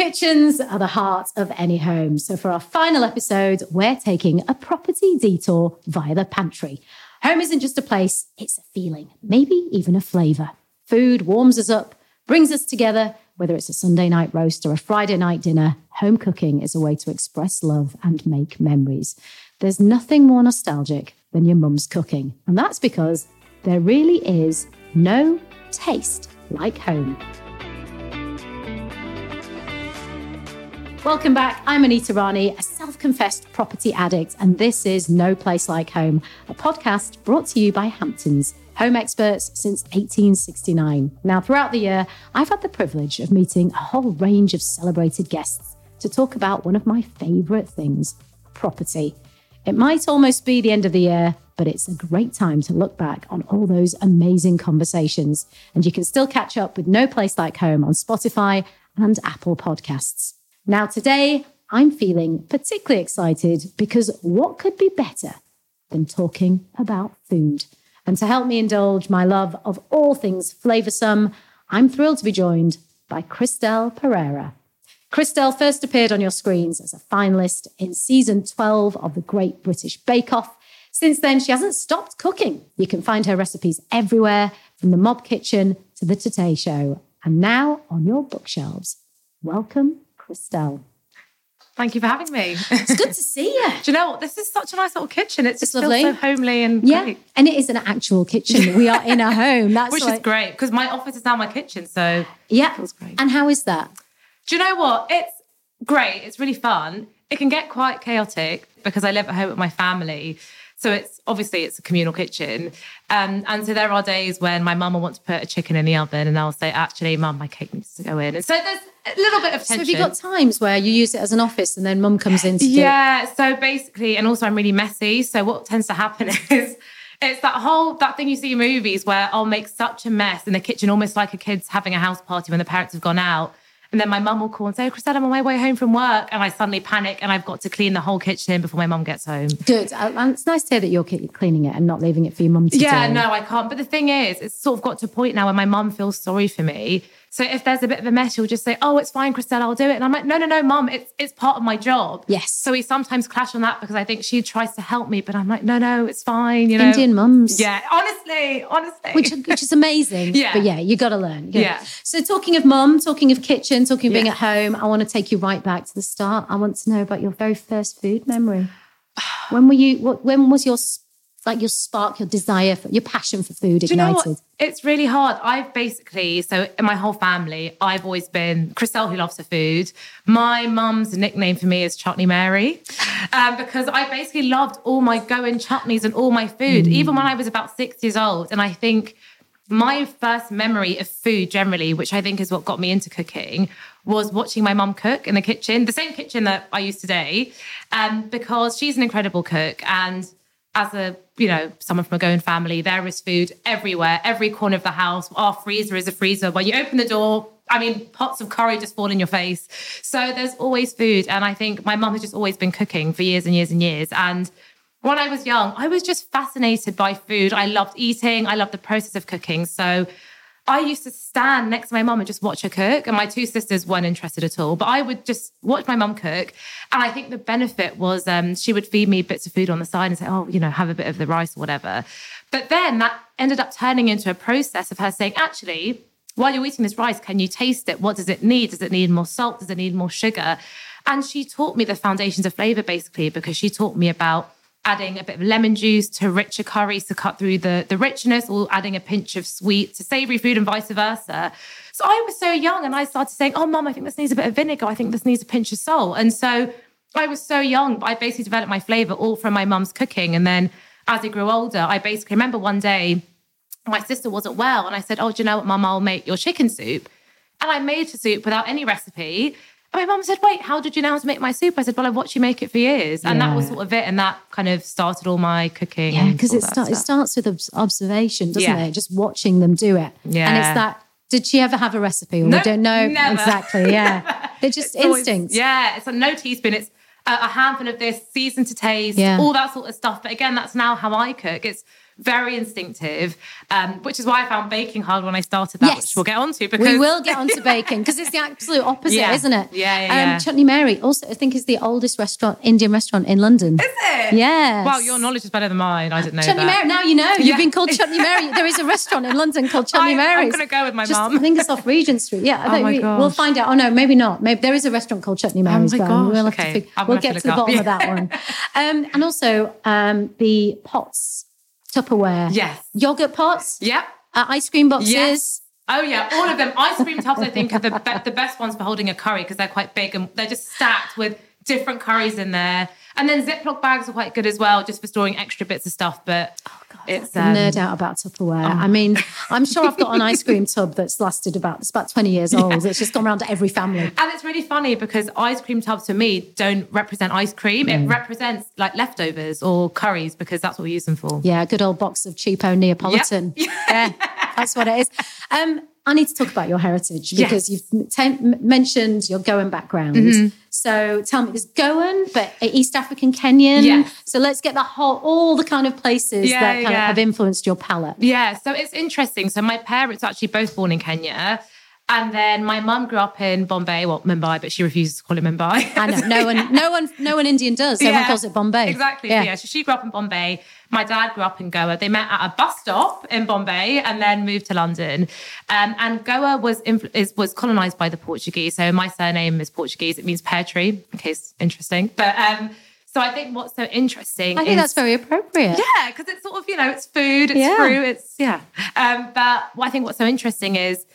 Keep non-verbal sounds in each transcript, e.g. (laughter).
Kitchens are the heart of any home. So, for our final episode, we're taking a property detour via the pantry. Home isn't just a place, it's a feeling, maybe even a flavour. Food warms us up, brings us together, whether it's a Sunday night roast or a Friday night dinner. Home cooking is a way to express love and make memories. There's nothing more nostalgic than your mum's cooking. And that's because there really is no taste like home. Welcome back. I'm Anita Rani, a self confessed property addict, and this is No Place Like Home, a podcast brought to you by Hamptons, home experts since 1869. Now, throughout the year, I've had the privilege of meeting a whole range of celebrated guests to talk about one of my favourite things property. It might almost be the end of the year, but it's a great time to look back on all those amazing conversations. And you can still catch up with No Place Like Home on Spotify and Apple Podcasts. Now, today, I'm feeling particularly excited because what could be better than talking about food? And to help me indulge my love of all things flavoursome, I'm thrilled to be joined by Crystelle Pereira. Crystelle first appeared on your screens as a finalist in season 12 of the Great British Bake Off. Since then, she hasn't stopped cooking. You can find her recipes everywhere, from the Mob Kitchen to the Today Show, and now on your bookshelves. Welcome Crystelle. Thank you for having me. It's good to see you. (laughs) Do you know what? This is such a nice little kitchen. It's, it's just lovely. so homely and yeah, great. and it is an actual kitchen. We are in a (laughs) home. That's which like... is great because my office is now my kitchen. So yeah, feels great. And how is that? Do you know what? It's great. It's really fun. It can get quite chaotic because I live at home with my family. So it's obviously it's a communal kitchen. Um, and so there are days when my mum will want to put a chicken in the oven and I'll say, actually, mum, my cake needs to go in. And so there's a little bit of tension. So have you got times where you use it as an office and then mum comes in to Yeah. So basically, and also I'm really messy. So what tends to happen (laughs) is it's that whole that thing you see in movies where I'll make such a mess in the kitchen, almost like a kid's having a house party when the parents have gone out. And then my mum will call and say, oh, Crystelle, I'm on my way home from work. And I suddenly panic and I've got to clean the whole kitchen before my mum gets home. Good. Uh, and it's nice to hear that you're cleaning it and not leaving it for your mum to yeah, do. Yeah, no, I can't. But the thing is, it's sort of got to a point now where my mum feels sorry for me so if there's a bit of a mess, he'll just say, "Oh, it's fine, Crystelle, I'll do it." And I'm like, "No, no, no, mum, it's it's part of my job." Yes. So we sometimes clash on that because I think she tries to help me, but I'm like, "No, no, it's fine." You know, Indian mums. Yeah, honestly, honestly, which which is amazing. (laughs) yeah, but yeah, you got to learn. Yeah. So talking of mum, talking of kitchen, talking of being at home, I want to take you right back to the start. I want to know about your very first food memory. (sighs) When were you? What? When was your like your spark, your desire, for, your passion for food ignited? You know it's really hard. I've basically, so in my whole family, I've always been Crystelle who loves her food. My mum's nickname for me is Chutney Mary um, because I basically loved all my Goan chutneys and all my food, mm. even when I was about six years old. And I think my first memory of food generally, which I think is what got me into cooking, was watching my mum cook in the kitchen, the same kitchen that I use today, um, because she's an incredible cook. And as a you know someone from a Goan family, there is food everywhere, every corner of the house. Our freezer is a freezer. When you open the door, I mean, pots of curry just fall in your face. So there's always food, and I think my mum has just always been cooking for years and years and years. And when I was young, I was just fascinated by food. I loved eating. I loved the process of cooking. So I used to stand next to my mom and just watch her cook. And my two sisters weren't interested at all, but I would just watch my mom cook. And I think the benefit was um, she would feed me bits of food on the side and say, oh, you know, have a bit of the rice or whatever. But then that ended up turning into a process of her saying, actually, while you're eating this rice, can you taste it? What does it need? Does it need more salt? Does it need more sugar? And she taught me the foundations of flavor basically because she taught me about adding a bit of lemon juice to richer curries to cut through the, the richness, or adding a pinch of sweet to savory food and vice versa. So I was so young and I started saying, Oh, mum, I think this needs a bit of vinegar. I think this needs a pinch of salt. And so I was so young, but I basically developed my flavor all from my mum's cooking. And then as I grew older, I basically remember one day my sister wasn't well. And I said, Oh, do you know what, mum? I'll make your chicken soup. And I made the soup without any recipe my mum said, Wait, how did you know how to make my soup? I said, Well, I've watched you make it for years. And yeah. that was sort of it. And that kind of started all my cooking. Yeah, because it, start, it starts with observation, doesn't yeah. it? Just watching them do it. Yeah. And it's that. Did she ever have a recipe? No, we don't know never. exactly. Yeah, (laughs) they're just it's instincts. Always, yeah, it's a no teaspoon. It's a, a handful of this, season to taste, yeah. all that sort of stuff. But again, that's now how I cook. It's very instinctive, um, which is why I found baking hard when I started that, Yes. which we'll get onto because We will get onto bacon because it's the absolute opposite, (laughs) Yeah. isn't it? Yeah, yeah, yeah. Um, Chutney Mary also, I think, is the oldest restaurant, Indian restaurant in London. Is it? Yes. Wow, your knowledge is better than mine. I didn't know Chutney that. Mary. Now you know. You've been called Chutney Mary. There is a restaurant in London called (laughs) Chutney Mary. I'm gonna go with my Just, mum. I think it's off Regent Street. Yeah, I (laughs) Oh think my we, gosh. we'll find out. Oh no, maybe not. Maybe there is a restaurant called Chutney Mary's. my but gosh, We'll have okay. to we'll get to to the look bottom up. of that one. Um, and also um, the pots, Tupperware, Yes. yogurt pots, Yep. uh, ice cream boxes. Yes. Oh yeah, all of them. Ice cream tubs, I think, are the be- the best ones for holding a curry because they're quite big and they're just stacked with different curries in there. And then Ziploc bags are quite good as well, just for storing extra bits of stuff. But it's um, nerd out about Tupperware. Oh. I mean, I'm sure I've got an ice cream tub that's lasted about it's about 20 years old. It's just gone around to every family. And it's really funny because ice cream tubs for me don't represent ice cream. It represents like leftovers or curries because that's what we use them for. Yeah, a good old box of cheapo Neapolitan. Yep. (laughs) Yeah, that's what it is. Um, I need to talk about your heritage Yes. because you've t- mentioned your Goan background. Mm-hmm. So tell me, is Goan, but East African Kenyan? Yes. So let's get the whole, all the kind of places Yeah, that kind of have influenced your palate. Yeah, so it's interesting. So my parents are actually both born in Kenya. And then my mum grew up in Bombay, well, Mumbai, but she refuses to call it Mumbai. I know no one, no one, no one Indian does. Everyone Yeah, calls it Bombay. Exactly. Yeah. So she grew up in Bombay. My dad grew up in Goa. They met at a bus stop in Bombay and then moved to London. Um, and Goa was influ- is, was colonized by the Portuguese. So my surname is Portuguese. It means pear tree, in case interesting. But um, so I think what's so interesting I think is that's very appropriate. yeah, because it's sort of, you know, it's food, it's Yeah. fruit, it's, yeah. Um, but I think what's so interesting is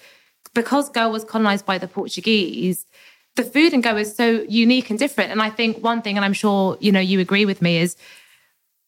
because Goa was colonized by the Portuguese, the food in Goa is so unique and different. And I think one thing, and I'm sure, you know, you agree with me, is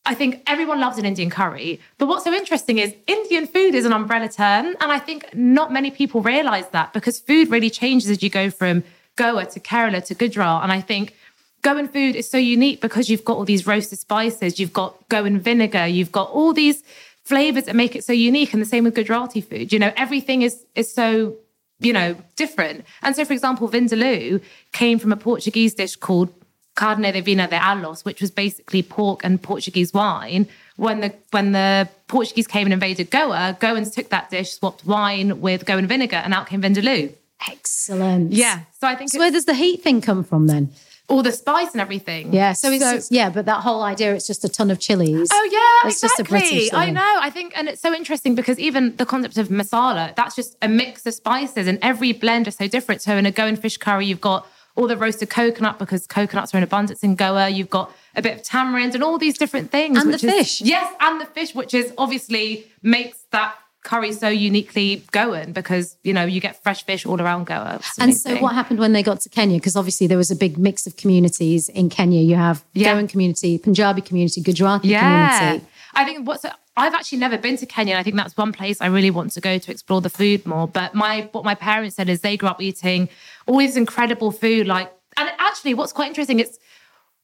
I think everyone loves an Indian curry. But what's so interesting is Indian food is an umbrella term. And I think not many people realize that because food really changes as you go from Goa to Kerala to Gujarat. And I think Goan food is so unique because you've got all these roasted spices, you've got Goan vinegar, you've got all these flavors that make it so unique. And the same with Gujarati food. You know, everything is is so you know different. And so, for example, vindaloo came from a Portuguese dish called carne de vinha d'alhos, which was basically pork and Portuguese wine. When the when the Portuguese came and invaded Goa, Goans took that dish, swapped wine with Goan vinegar, and out came vindaloo. Excellent. Yeah, so I think So where does the heat thing come from then? All the spice and everything. Yeah. So it's yeah, but that whole idea it's just a ton of chilies. Oh yeah, It's just a exactly. British I know. I think, and it's so interesting because even the concept of masala, that's just a mix of spices, and every blend is so different. So in a Goan fish curry, you've got all the roasted coconut because coconuts are in abundance in Goa. You've got a bit of tamarind and all these different things. And the is- fish. yes, and the fish, which is obviously makes that curry so uniquely Goan because you know you get fresh fish all around Goa. It's And so, what happened when they got to Kenya? Because obviously there was a big mix of communities in Kenya. You have Yeah. Goan community, Punjabi community, Gujarati Yeah. community. I think what's I've actually never been to Kenya. and I think that's one place I really want to go to explore the food more. But my what my parents said is they grew up eating all this incredible food. Like, and actually, what's quite interesting is,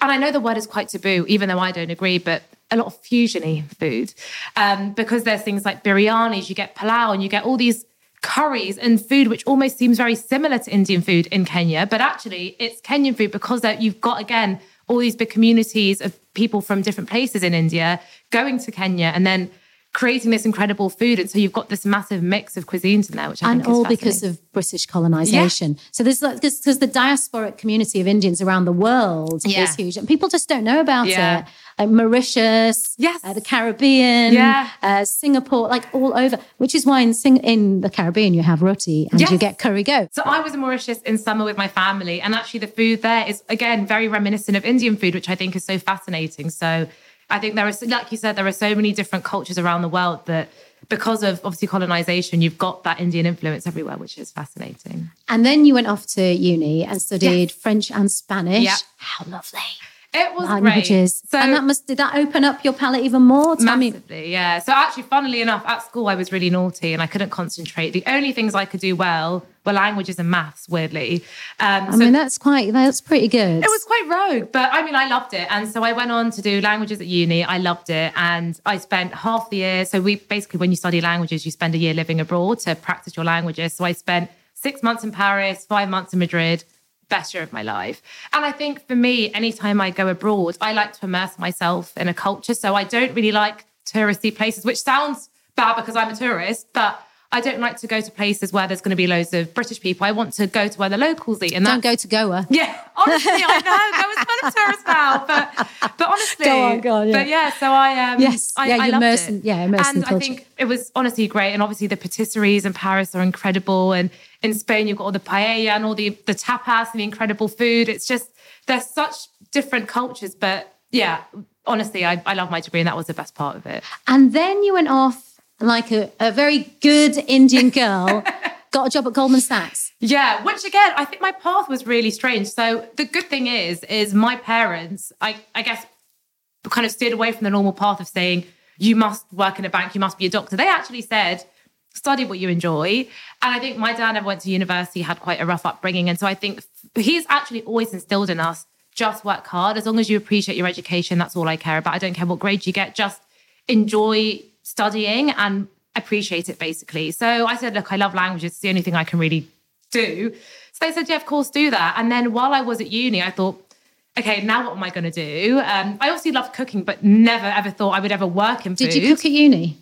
and I know the word is quite taboo, even though I don't agree, but a lot of fusiony food, um, because there's things like biryanis, you get palau, and you get all these curries and food which almost seems very similar to Indian food in Kenya, but actually it's Kenyan food because you've got again all these big communities of people from different places in India going to Kenya and then creating this incredible food. And so you've got this massive mix of cuisines in there, which I And think is all because of British colonization. So there's like because the diasporic community of Indians around the world Yeah. is huge, and people just don't know about Yeah. it. Like Mauritius, Yes. uh, the Caribbean, Yeah. uh, Singapore, like all over. Which is why in Sing- in the Caribbean you have roti and Yes. you get curry goat. So I was in Mauritius in summer with my family, and actually the food there is again very reminiscent of Indian food, which I think is so fascinating. So I think there is, like you said, there are so many different cultures around the world that because of obviously colonization, you've got that Indian influence everywhere, which is fascinating. And then you went off to uni and studied French and Spanish. Yeah. How lovely. It was Languages. great. So and that must did that open up your palate even more? Tell me. Massively, yeah. So actually, funnily enough, at school I was really naughty and I couldn't concentrate. The only things I could do well were languages and maths. Weirdly, um, I so mean, that's quite that's pretty good. it was quite rogue, but I mean, I loved it. And so I went on to do languages at uni. I loved it, and I spent half the year. So we basically, when you study languages, you spend a year living abroad to practice your languages. So I spent six months in Paris, five months in Madrid. Best year of my life. And I think for me, anytime I go abroad, I like to immerse myself in a culture. So I don't really like touristy places, which sounds bad because I'm a tourist, but I don't like to go to places where there's going to be loads of British people. I want to go to where the locals eat. And don't go to Goa. Yeah, honestly, I know Goa's kind of tourist now, but but honestly, go on, go on, yeah. but yeah. So I um, yes, I, yeah, I you're loved immersed it. in- yeah, immersed and I think it was honestly great. And obviously the patisseries in Paris are incredible, and in Spain you've got all the paella and all the the tapas and the incredible food. It's just there's such different cultures, but yeah, honestly, I, I love my degree, and that was the best part of it. And then you went off like a, a very good Indian girl, (laughs) got a job at Goldman Sachs. Yeah, which again, I think my path was really strange. So the good thing is, is my parents, I, I guess, kind of steered away from the normal path of saying you must work in a bank, you must be a doctor. They actually said study what you enjoy. And I think my dad never went to university, had quite a rough upbringing, and so I think he's actually always instilled in us just work hard. As long as you appreciate your education, that's all I care about. I don't care what grade you get, just enjoy studying and appreciate it basically. So I said, look, I love languages. It's the only thing I can really do. So they said, yeah, of course, do that. And then while I was at uni, I thought, okay, now what am I going to do? Um, I obviously loved cooking, but never ever thought I would ever work in food. Did you cook at uni?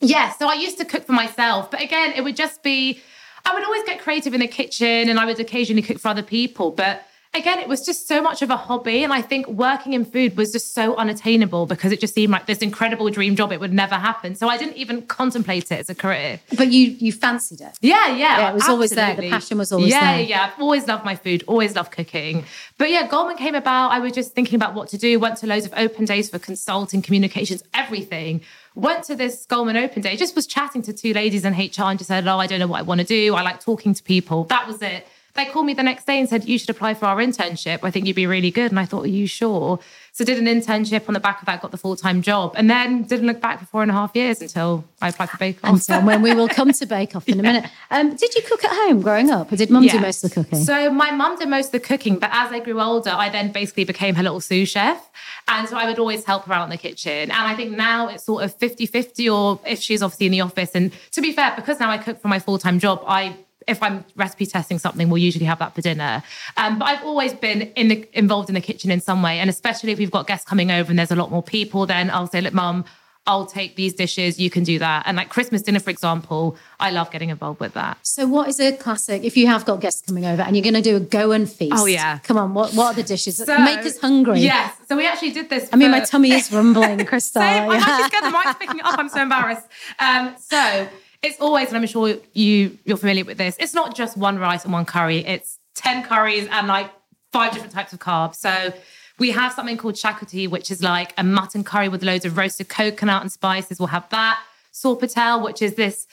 Yeah, so I used to cook for myself, but again, it would just be I would always get creative in the kitchen and I would occasionally cook for other people, but again, it was just so much of a hobby and I think working in food was just so unattainable because it just seemed like this incredible dream job it would never happen. So I didn't even contemplate it as a career. But you you fancied it. Yeah, yeah. Yeah, it was always there. The passion was always yeah, there. Yeah, yeah. I've always loved my food, always loved cooking. But yeah, Goldman came about. I was just thinking about what to do. Went to loads of open days for consulting, communications, everything. Went to this Goldman open day. Just was chatting to two ladies in HR and just said, "Oh, I don't know what I want to do. I like talking to people." That was it. They called me the next day and said, "You should apply for our internship. I think you'd be really good." And I thought, "Are you sure?" So did an internship on the back of that, got the full time job, and then didn't look back for four and a half years until I applied for Bake Off. And so when we will come to Bake Off in a (laughs) minute. Um, did you cook at home growing up, or did Mum do most of the cooking? So my mum did most of the cooking, but as I grew older, I then basically became her little sous chef. And so I would always help her out in the kitchen. And I think now it's sort of 50-50 or if she's obviously in the office. And to be fair, because now I cook for my full-time job, I if I'm recipe testing something, we'll usually have that for dinner. Um, but I've always been in the, involved in the kitchen in some way. And especially if we've got guests coming over and there's a lot more people, then I'll say, look, mum, I'll take these dishes, you can do that. And like Christmas dinner, for example, I love getting involved with that. So, what is a classic if you have got guests coming over and you're going to do a Goan feast? Oh, yeah. Come on, what, what are the dishes that So- make us hungry? Yes. So we actually did this. I mean, my tummy is rumbling, (laughs) Crystelle. Same. I'm actually scared the mic's picking it up. I'm so embarrassed. Um, so it's always, and I'm sure you you're familiar with this. It's not just one rice and one curry. It's ten curries and like five different types of carbs. So we have something called shakuti, which is like a mutton curry with loads of roasted coconut and spices. We'll have that. Sorpatel, which is this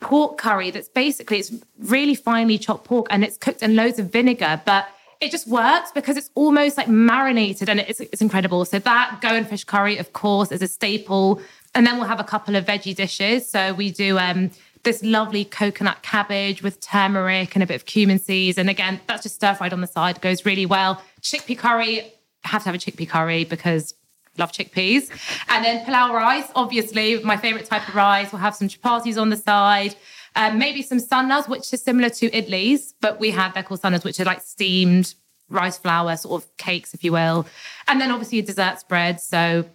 pork curry that's basically it's really finely chopped pork and it's cooked in loads of vinegar, but it just works because it's almost like marinated and it's, it's incredible. So that Goan fish curry, of course, is a staple. And then we'll have a couple of veggie dishes. So we do um, this lovely coconut cabbage with turmeric and a bit of cumin seeds. And again, that's just stir fried on the side, goes really well. Chickpea curry, have to have a chickpea curry because love chickpeas. And then pilau rice, obviously, my favorite type of rice. We'll have some chapatis on the side. Um, maybe some sannas, which is similar to idlis, but we have, they're called sannas, which are like steamed rice flour, sort of cakes, if you will. And then obviously a dessert spread. So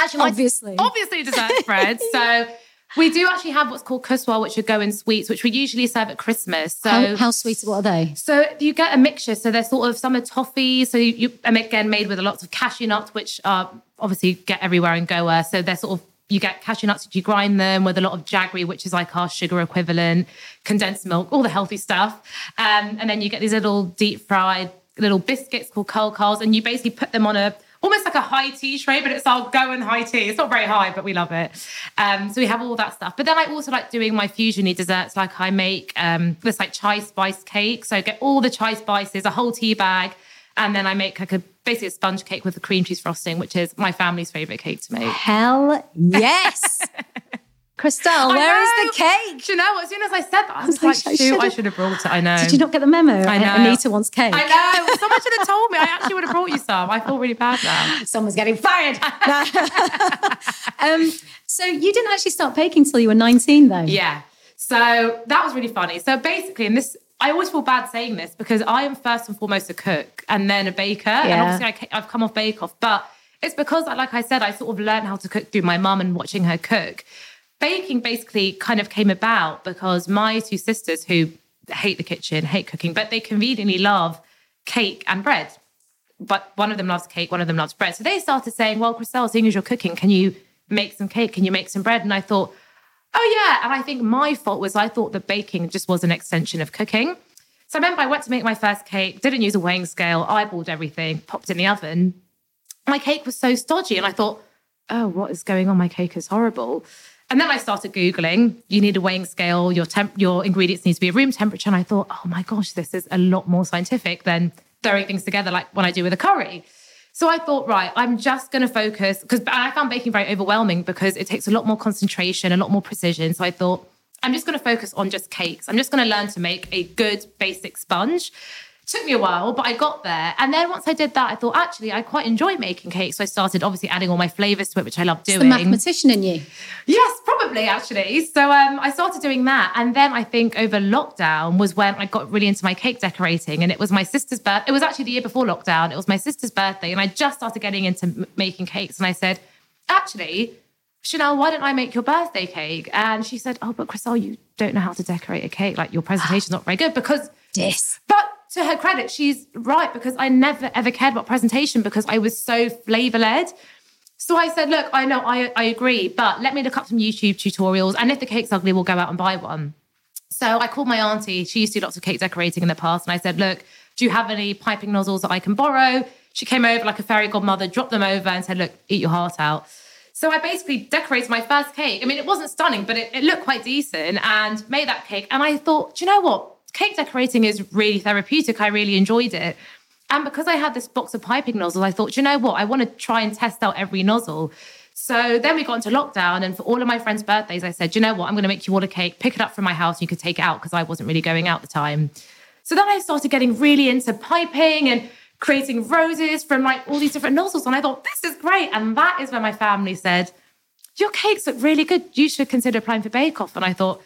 actually, Obviously. obviously dessert spread. (laughs) So we do actually have what's called kuswa, which are Goan sweets, which we usually serve at Christmas. So How, how sweet? What are they? so you get a mixture. So they're sort of some are toffee. So you, you again made with a lots of cashew nuts, which are obviously get everywhere in Goa. So they're sort of you get cashew nuts, you grind them with a lot of jaggery, which is like our sugar equivalent, condensed milk, all the healthy stuff. Um, and then you get these little deep fried little biscuits called kulkuls, and you basically put them on a almost like a high tea tray, but it's our Goan high tea. It's not very high, but we love it. Um, so we have all that stuff. But then I also like doing my fusiony desserts. Like I make um, this like chai spice cake. So I get all the chai spices, a whole tea bag, and then I make like a basically a sponge cake with a cream cheese frosting, which is my family's favorite cake to make. Hell yes. (laughs) Crystelle, where is I the cake? Do you know? As soon as I said that, I was like, like, I shoot, I should've- brought it. I know. Did you not get the memo? I know. Anita wants cake. I know. Someone should have told me. I actually would have brought you some. I feel really bad now. (laughs) Someone's getting fired. (laughs) um, so you didn't actually start baking till you were 19, though. Yeah. So that was really funny. So basically, and this, I always feel bad saying this because I am first and foremost a cook and then a baker. And obviously, I, I've come off Bake Off, but it's because, like I said, I sort of learned how to cook through my mum and watching her cook. Baking basically kind of came about because my two sisters, who hate the kitchen, hate cooking, but they conveniently love cake and bread. But one of them loves cake, one of them loves bread. So they started saying, Well, Crystelle, seeing as you're cooking, can you make some cake? Can you make some bread? And I thought, Oh, yeah. And I think my fault was I thought that baking just was an extension of cooking. So I remember I went to make my first cake, didn't use a weighing scale, eyeballed everything, popped in the oven. My cake was so stodgy. And I thought, oh, what is going on? My cake is horrible. And then I started Googling, you need a weighing scale, your temp, your ingredients need to be at room temperature. And I thought, oh my gosh, this is a lot more scientific than throwing things together like when I do with a curry. So I thought, right, I'm just going to focus because I found baking very overwhelming because it takes a lot more concentration, a lot more precision. So I thought, I'm just going to focus on just cakes. I'm just going to learn to make a good basic sponge. Took me a while, but I got there. And then once I did that, I thought actually I quite enjoy making cakes. So I started obviously adding all my flavors to it, which I love doing. It's the mathematician in you. Yes, probably actually. So um, I started doing that, and then I think over lockdown was when I got really into my cake decorating, and it was my sister's birth. It was actually the year before lockdown. It was my sister's birthday, and I just started getting into m- making cakes, and I said, actually. Chanel, why don't I make your birthday cake? And she said, Oh, but Crystelle, you don't know how to decorate a cake. Like your presentation's not very good because This. but to her credit, she's right because I never ever cared about presentation because I was so flavor led. So I said, look, I know, I, I agree, but let me look up some YouTube tutorials. And if the cake's ugly, we'll go out and buy one. So I called my auntie. She used to do lots of cake decorating in the past. And I said, look, do you have any piping nozzles that I can borrow? She came over like a fairy godmother, dropped them over and said, look, eat your heart out. So I basically decorated my first cake. I mean, it wasn't stunning, but it, it looked quite decent and made that cake. And I thought, do you know what? Cake decorating is really therapeutic. I really enjoyed it. And because I had this box of piping nozzles, I thought, you know what? I want to try and test out every nozzle. So then we got into lockdown, and for all of my friends' birthdays, I said, you know what? I'm going to make you all a cake, pick it up from my house, and you could take it out because I wasn't really going out at the time. So then I started getting really into piping and creating roses from like all these different nozzles. And I thought, this is great. And that is when my family said, your cakes look really good. You should consider applying for Bake Off. And I thought,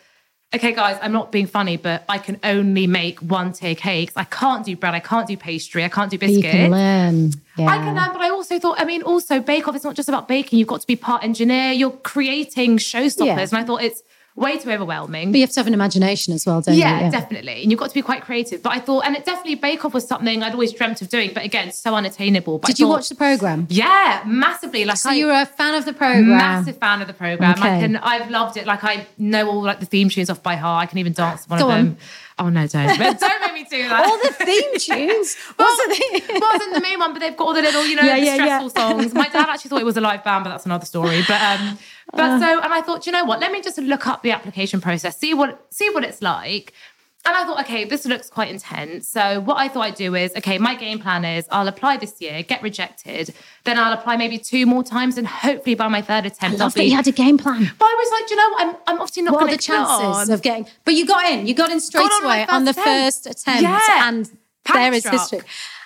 okay, guys, I'm not being funny, but I can only make one tier cakes. I can't do bread. I can't do pastry. I can't do But you biscuit. can learn. Yeah. I can learn, but I also thought, I mean, also Bake Off is not just about baking. You've got to be part engineer. You're creating showstoppers. Yeah. And I thought it's way too overwhelming. But you have to have an imagination as well, don't yeah, you? Yeah, definitely. And you've got to be quite creative. But I thought, and it definitely Bake Off was something I'd always dreamt of doing, but again, so unattainable. But Did you watch the program? Yeah, massively. Like So I, you were a fan of the program. massive fan of the program. I Okay. can, I've loved it. Like I know all like the theme tunes off by heart. I can even dance to one Go of on. them. Oh no, don't! Don't make me do (laughs) that. All the theme tunes. (laughs) Well, What's the wasn't the main one, but they've got all the little, you know, Yeah, yeah, yeah. stressful songs. My dad actually thought it was a live band, but that's another story. But um, but Uh. so, and I thought, you know what? Let me just look up the application process, see what see what it's like. And I thought, okay, this looks quite intense. So what I thought I'd do is, okay, my game plan is I'll apply this year, get rejected, then I'll apply maybe two more times, and hopefully by my third I attempt, I'll love that be. you had a game plan. but I was like, you know? I'm, I'm obviously not going the to get chances on. of getting? But you got in. You got in straight Got on away on the first attempt. first attempt, Yeah. and there is history.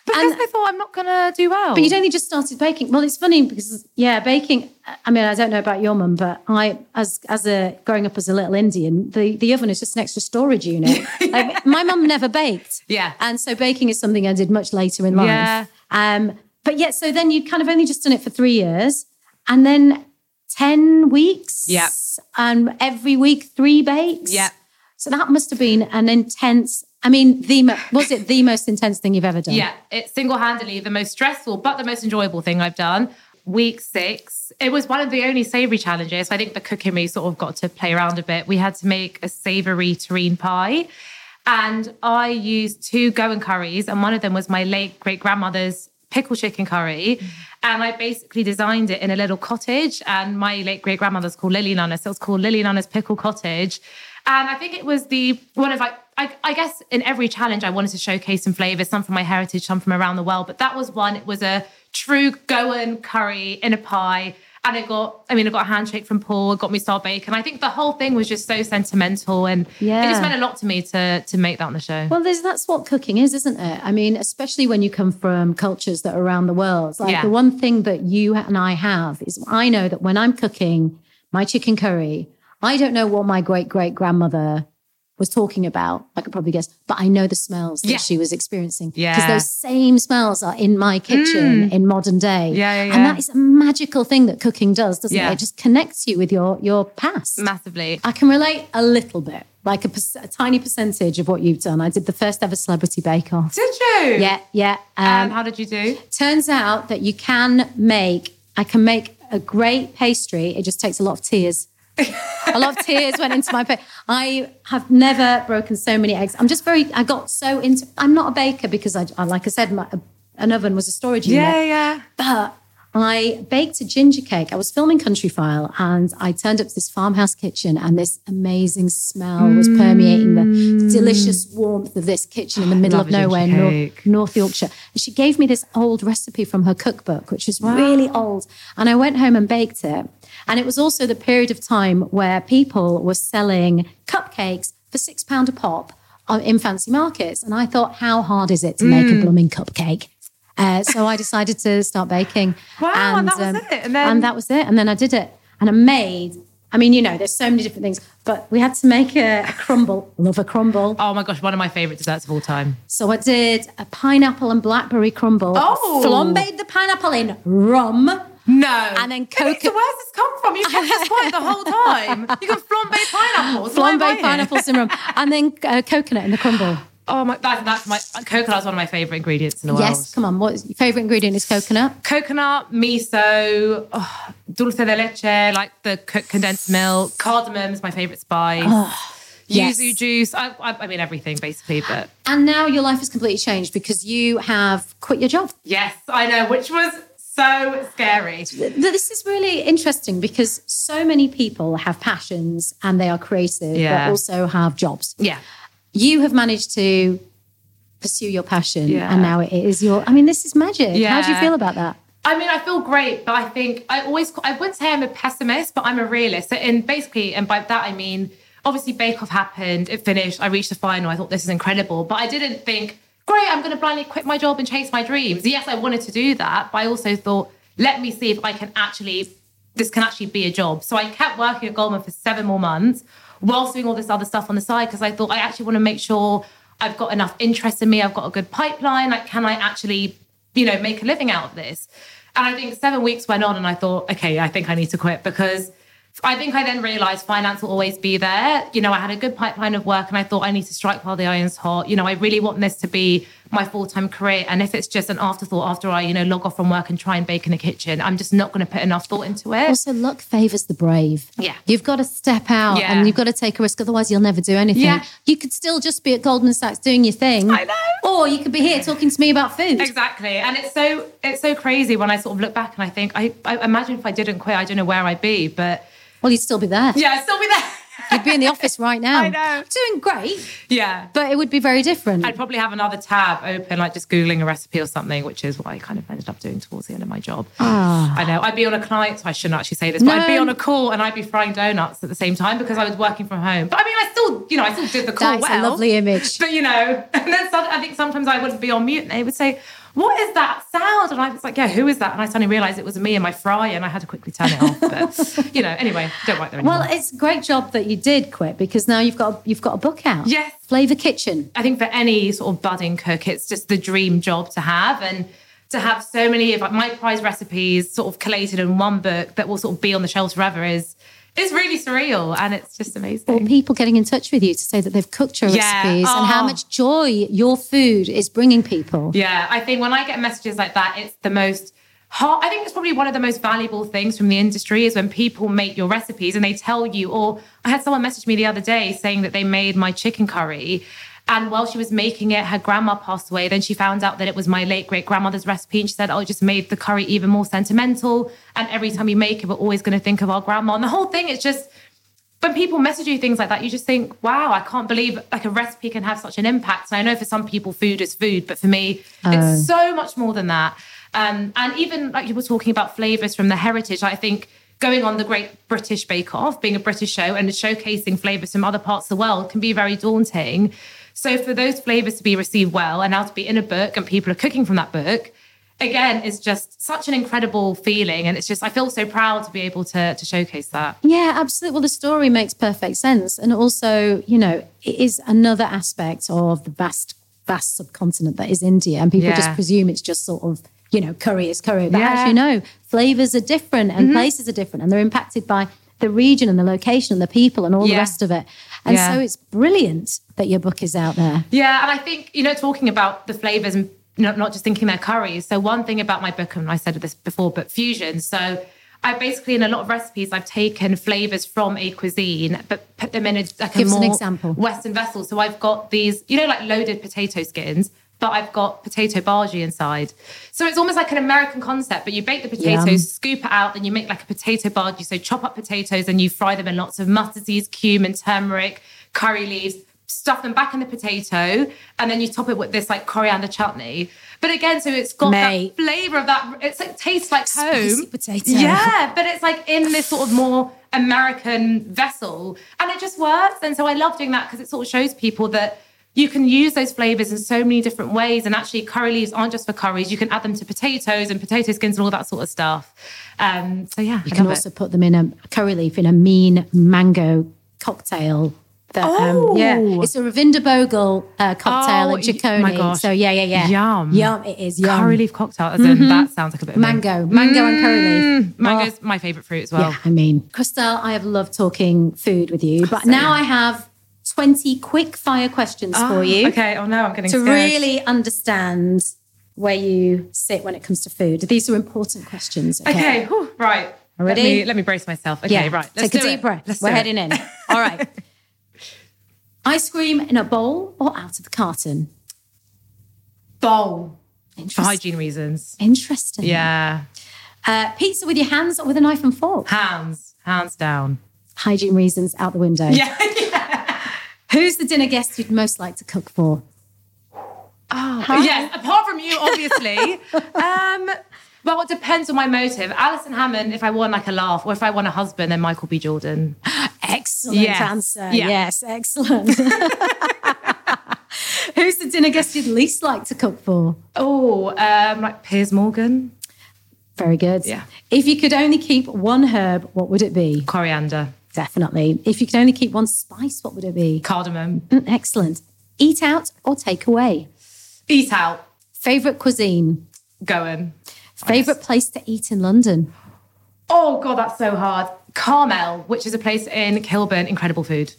Because And I thought I'm not going to do well. but you'd only just started baking. Well, it's funny because yeah, baking. I mean, I don't know about your mum, but I, as as a growing up as a little Indian, the the oven is just an extra storage unit. (laughs) like, my mum never baked. Yeah. and so baking is something I did much later in life. Yeah. Um, but yeah, so then you'd kind of only just done it for three years, and then ten weeks. Yeah. and every week three bakes. Yeah. So that must have been an intense. I mean, the was it the most intense thing you've ever done? Yeah, it's single handedly the most stressful, but the most enjoyable thing I've done. Week six, it was one of the only savory challenges. I think the cooking me sort of got to play around a bit. We had to make a savory terrine pie, and I used two Goan curries, and one of them was my late great grandmother's pickle chicken curry. And I basically designed it in a little cottage, and my late great grandmother's called Lily Nana, so it's called Lily Nana's Pickle Cottage. And I think it was the one of like I, I guess in every challenge I wanted to showcase some flavors, some from my heritage, some from around the world. But that was one. It was a true Goan curry in a pie. And it got, I mean, it got a handshake from Paul, it got me star baker. I think the whole thing was just so sentimental and yeah. it just meant a lot to me to to make that on the show. Well, there's, that's what cooking is, isn't it? I mean, especially when you come from cultures that are around the world. Like Yeah. the one thing that you and I have is I know that when I'm cooking my chicken curry, I don't know what my great great grandmother was talking about, I could probably guess, but I know the smells that Yeah. she was experiencing. Yeah. Because those same smells are in my kitchen in modern day. Mm. Yeah, yeah, And that is a magical thing that cooking does, doesn't it? It just connects you with your your past. Massively. I can relate a little bit, like a, a tiny percentage of what you've done. I did the first ever celebrity bake off. Did you? Yeah, yeah. Um, And how did you do? turns out that you can make, I can make a great pastry. It just takes a lot of tears. A lot of tears went into my face. I have never broken so many eggs. I'm just very, I got so into, I'm not a baker because I, I like I said, my, an oven was a storage unit. Yeah, yeah. But I baked a ginger cake. I was filming Countryfile and I turned up to this farmhouse kitchen and this amazing smell was permeating the delicious warmth of this kitchen in the (gasps) middle of nowhere, Nor- cake. North Yorkshire. And she gave me this old recipe from her cookbook, which is really old. And I went home and baked it. And it was also the period of time where people were selling cupcakes for six pound a pop in fancy markets. And I thought, how hard is it to make Mm. a blooming cupcake? Uh, so I decided to start baking. Wow, and that was it. And then- and that was it. And then I did it. And I made, I mean, you know, there's so many different things, but we had to make a, a crumble. Love a crumble. Oh my gosh, one of my favorite desserts of all time. So I did a pineapple and blackberry crumble. Oh. Flambéed the pineapple in rum. No. And then needs- Where's this come from? You've kept this (laughs) quiet the whole time. You can flambe pineapples. Why am I Flambéed pineapples in rum. And then uh, coconut in the crumble. Oh my, that, that's my coconut's one of my favorite ingredients in the world. Yes, come on. What your favorite ingredient is coconut? Coconut, miso, oh, dulce de leche, like the condensed milk. Cardamom is my favorite spice. Oh, yes. Yuzu juice. I, I, I mean everything basically, but And now your life has completely changed because you have quit your job. yes, I know, which was so scary. This is really interesting because so many people have passions and they are creative, Yeah. but also have jobs. Yeah. You have managed to pursue your passion Yeah. and now it is your, I mean, this is magic. How do you feel about that? I mean, I feel great, but I think I always, I wouldn't say I'm a pessimist, but I'm a realist. And basically, and by that I mean, obviously, Bake Off happened, it finished, I reached the final. I thought this is incredible, but I didn't think, great, I'm going to blindly quit my job and chase my dreams. Yes, I wanted to do that, but I also thought, let me see if I can actually, this can actually be a job. So I kept working at Goldman for seven more months whilst doing all this other stuff on the side because I thought I actually want to make sure I've got enough interest in me, I've got a good pipeline. Like, can I actually, you know, make a living out of this? And I think seven weeks went on, and I thought, okay, I think I need to quit because I think I then realized finance will always be there. You know, I had a good pipeline of work, and I thought I need to strike while the iron's hot. You know, I really want this to be my full time career. And if it's just an afterthought after I, you know, log off from work and try and bake in the kitchen, I'm just not going to put enough thought into it. Also, luck favors the brave. Yeah. You've got to step out Yeah. and you've got to take a risk, otherwise, you'll never do anything. Yeah. You could still just be at Goldman Sachs doing your thing. I know. Or you could be here talking to me about food. Exactly. And it's so it's so crazy when I sort of look back and I think I, I imagine if I didn't quit, I don't know where I'd be. But Well, you'd still be there. yeah, I'd still be there. You'd be in the office right now. (laughs) I know. Doing great, yeah. but it would be very different. I'd probably have another tab open, like just Googling a recipe or something, which is what I kind of ended up doing towards the end of my job. Ah. I know. I'd be on a client, so I shouldn't actually say this, but I'd be. On a call and I'd be frying donuts at the same time because I was working from home. But I mean, I still, you know, I still did the call That's well. a lovely image. (laughs) But you know, (laughs) and then some, I think sometimes I wouldn't be on mute and they would say, What is that sound? And I was like, Yeah, who is that? And I suddenly realized it was me and my fry, and I had to quickly turn it off. But (laughs) you know, anyway, don't work there anymore. Well, it's a great job that you did quit because now you've got you've got a book out. Yes. Flavor Kitchen. I think for any sort of budding cook, it's just the dream job to have. And to have so many of my prize recipes sort of collated in one book that will sort of be on the shelves forever is is really surreal and it's just amazing. Or people getting in touch with you to say that they've cooked your Yeah. recipes and how Oh. much joy your food is bringing people. Yeah, I think when I get messages like that, it's the most hard. I think it's probably one of the most valuable things from the industry is when people make your recipes and they tell you. Or I had someone message me the other day saying that they made my chicken curry. And while she was making it, her grandma passed away. Then she found out that it was my late great grandmother's recipe. And she said, Oh, it just made the curry even more sentimental. And every time we make it, we're always going to think of our grandma. And the whole thing is just when people message you things like that, you just think, wow, I can't believe like a recipe can have such an impact. And I know for some people, food is food, but for me, it's so much more than that. Um, and even like you were talking about flavors from the heritage, I think going on the Great British Bake Off, being a British show and showcasing flavors from other parts of the world can be very daunting. So for those flavors to be received well and now to be in a book and people are cooking from that book, again it's just such an incredible feeling. And it's just, I feel so proud to be able to, to showcase that. Yeah, absolutely. Well, the story makes perfect sense. And also, you know, it is another aspect of the vast, vast subcontinent that is India. And people Yeah. just presume it's just sort of, you know, curry is curry. But Yeah. actually, no, flavors are different and mm-hmm. places are different and they're impacted by the region and the location and the people and all the rest of it. And Yeah. so it's brilliant that your book is out there. Yeah, and I think you know, talking about the flavors and not, not just thinking they're curries. So one thing about my book, and I said this before, but fusion. So I basically in a lot of recipes I've taken flavors from a cuisine, but put them in a like Give a us an more example. Western vessel. So I've got these, you know, like loaded potato skins. But I've got potato bhaji inside. So it's almost like an American concept, but you bake the potatoes, Yum. scoop it out, then you make like a potato bhaji. So chop up potatoes and you fry them in lots of mustard seeds, cumin, turmeric, curry leaves, stuff them back in the potato, and then you top it with this like coriander chutney. But again, so it's got Mate. that flavor of that. It's like tastes like Spicy home. potato. Yeah, but it's like in this sort of more American vessel, and it just works. And so I love doing that because it sort of shows people that you can use those flavors in so many different ways. And actually, curry leaves aren't just for curries. You can add them to potatoes and potato skins and all that sort of stuff. Um, so yeah, You I can also it. put them in a curry leaf in a mean mango cocktail. That, Oh. um, yeah, it's a Ravinder Bhogal uh, cocktail Oh, at y- my gosh. So yeah, yeah, yeah. Yum. yum. It is yum. curry leaf cocktail. As in, that sounds like a bit of me. mango, mango and curry leaf. Mm, Mango's my favorite fruit as Oh, well. yeah, I mean, Crystelle, I have loved talking food with you, but now I have twenty quick fire questions for you Ah, Okay. Oh no, I'm getting to scared. really understand where you sit when it comes to food. These are important questions. Okay. Okay. whew, right. Ready? Let me, let me brace myself. Okay. Yeah, Right. Let's Take a do deep it. breath. Let's We're do it. heading in. All right. (laughs) Ice cream in a bowl or out of the carton? Bowl for hygiene reasons. Interesting. Yeah. Uh, pizza with your hands or with a knife and fork? Hands. Hands down. Hygiene reasons out the window. (laughs) Yeah. Yeah. Who's the dinner guest you'd most like to cook for? Oh, yes. Apart from you, obviously. (laughs) um, well, it depends on my motive. Alison Hammond, if I want like a laugh, or if I want a husband, then Michael B. Jordan. (gasps) Excellent Yes. answer. Yeah. Yes, excellent. (laughs) Who's the dinner guest you'd least like to cook for? Oh, um, like Piers Morgan, Very good. Yeah. If you could only keep one herb, what would it be? coriander, Definitely. If you could only keep one spice, what would it be? cardamom. Mm, Excellent. Eat out or take away? Eat out. Favorite cuisine? Goan. Favorite place to eat in London? Oh, God, that's so hard. Carmel, which is a place in Kilburn, incredible food.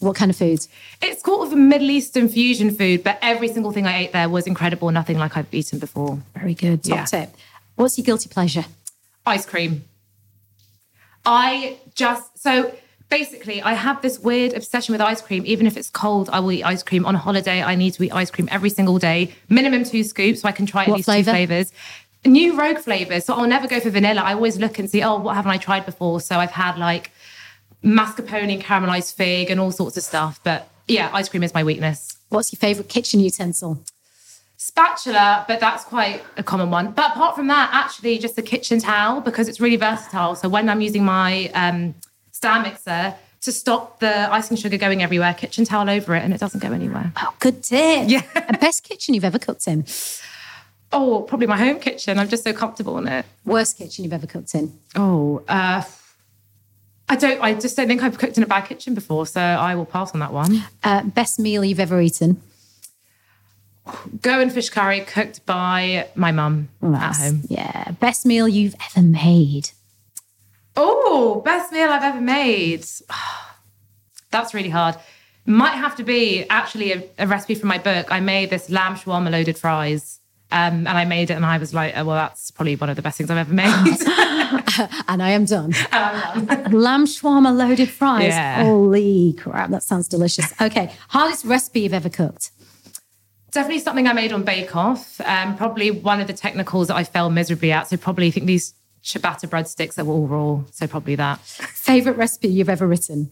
What kind of food? It's sort of a Middle Eastern fusion food, but every single thing I ate there was incredible, nothing like I've eaten before. Very good. Top Yeah. tip. What's your guilty pleasure? Ice cream. I just, so basically, I have this weird obsession with ice cream. Even if it's cold, I will eat ice cream. On a holiday, I need to eat ice cream every single day, minimum two scoops, so I can try at What least flavour? two flavors. New rogue flavors. So I'll never go for vanilla. I always look and see, oh, what haven't I tried before? So I've had like mascarpone and caramelized fig and all sorts of stuff. But yeah, ice cream is my weakness. What's your favorite kitchen utensil? Spatula, but that's quite a common one. But apart from that, actually, just a kitchen towel because it's really versatile. So when I'm using my um, stand mixer to stop the icing sugar going everywhere, kitchen towel over it, and it doesn't go anywhere. Oh, good tip. Yeah. (laughs) And best kitchen you've ever cooked in? Oh, probably my home kitchen. I'm just so comfortable in it. Worst kitchen you've ever cooked in? Oh, uh, I don't. I just don't think I've cooked in a bad kitchen before, so I will pass on that one. Uh, best meal you've ever eaten? Goan fish curry cooked by my mum at home. Yeah. Best meal you've ever made? Oh, best meal I've ever made. (sighs) That's really hard. Might have to be actually a, a recipe from my book. I made this lamb shawarma loaded fries. Um, and I made it and I was like, oh, well, that's probably one of the best things I've ever made. (laughs) (laughs) And I am done. (laughs) Lamb shawarma loaded fries. Yeah. Holy crap, that sounds delicious. Okay, hardest recipe you've ever cooked? Definitely something I made on Bake Off. Um, probably one of the technicals that I fell miserably at. So probably I think these ciabatta breadsticks that were all raw. So probably that. Favorite recipe you've ever written?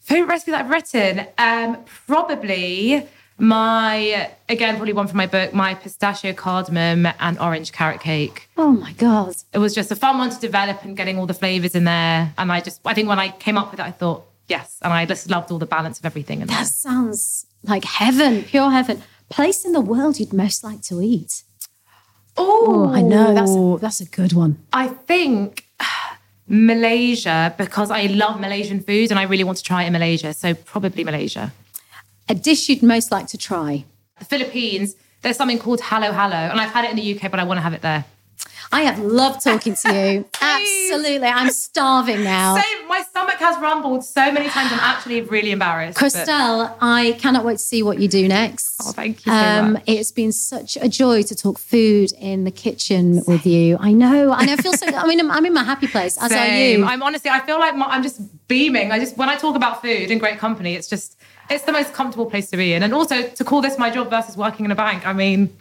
Favorite recipe that I've written? Um, probably my, again, probably one from my book, my pistachio cardamom and orange carrot cake. Oh my God. It was just a fun one to develop and getting all the flavors in there. And I just, I think when I came up with it, I thought, yes. And I just loved all the balance of everything in there. That sounds like heaven, pure heaven. Place in the world you'd most like to eat? Oh, I know that's a, that's a good one. I think (sighs) Malaysia because I love Malaysian food and I really want to try it in Malaysia. So probably Malaysia. A dish you'd most like to try. The Philippines, there's something called Halo Halo, and I've had it in the UK, but I want to have it there. I have loved talking to you. (laughs) Absolutely. I'm starving now. Same, my stomach has rumbled so many times. I'm actually really embarrassed. but- Crystelle, I cannot wait to see what you do next. Oh, thank you so um, much. It's been such a joy to talk food in the kitchen with you. I know, and I feel so. I mean, I'm, I'm in my happy place, as are you. I'm honestly, I feel like my, I'm just beaming. I just when I talk about food and great company, it's just it's the most comfortable place to be in. And also to call this my job versus working in a bank. I mean,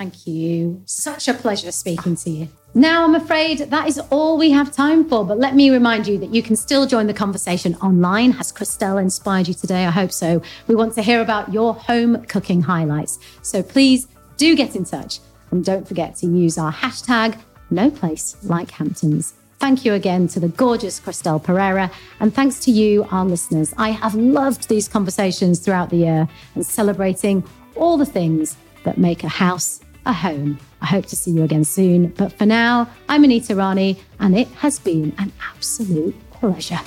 Thank you. Such a pleasure speaking to you. Now, I'm afraid that is all we have time for, but let me remind you that you can still join the conversation online. Has Crystelle inspired you today? I hope so. We want to hear about your home cooking highlights. So please do get in touch and don't forget to use our hashtag no place like Hamptons. Thank you again to the gorgeous Crystelle Pereira, and thanks to you, our listeners. I have loved these conversations throughout the year and celebrating all the things that make a house a home. I hope to see you again soon. But for now, I'm Anita Rani, and it has been an absolute pleasure.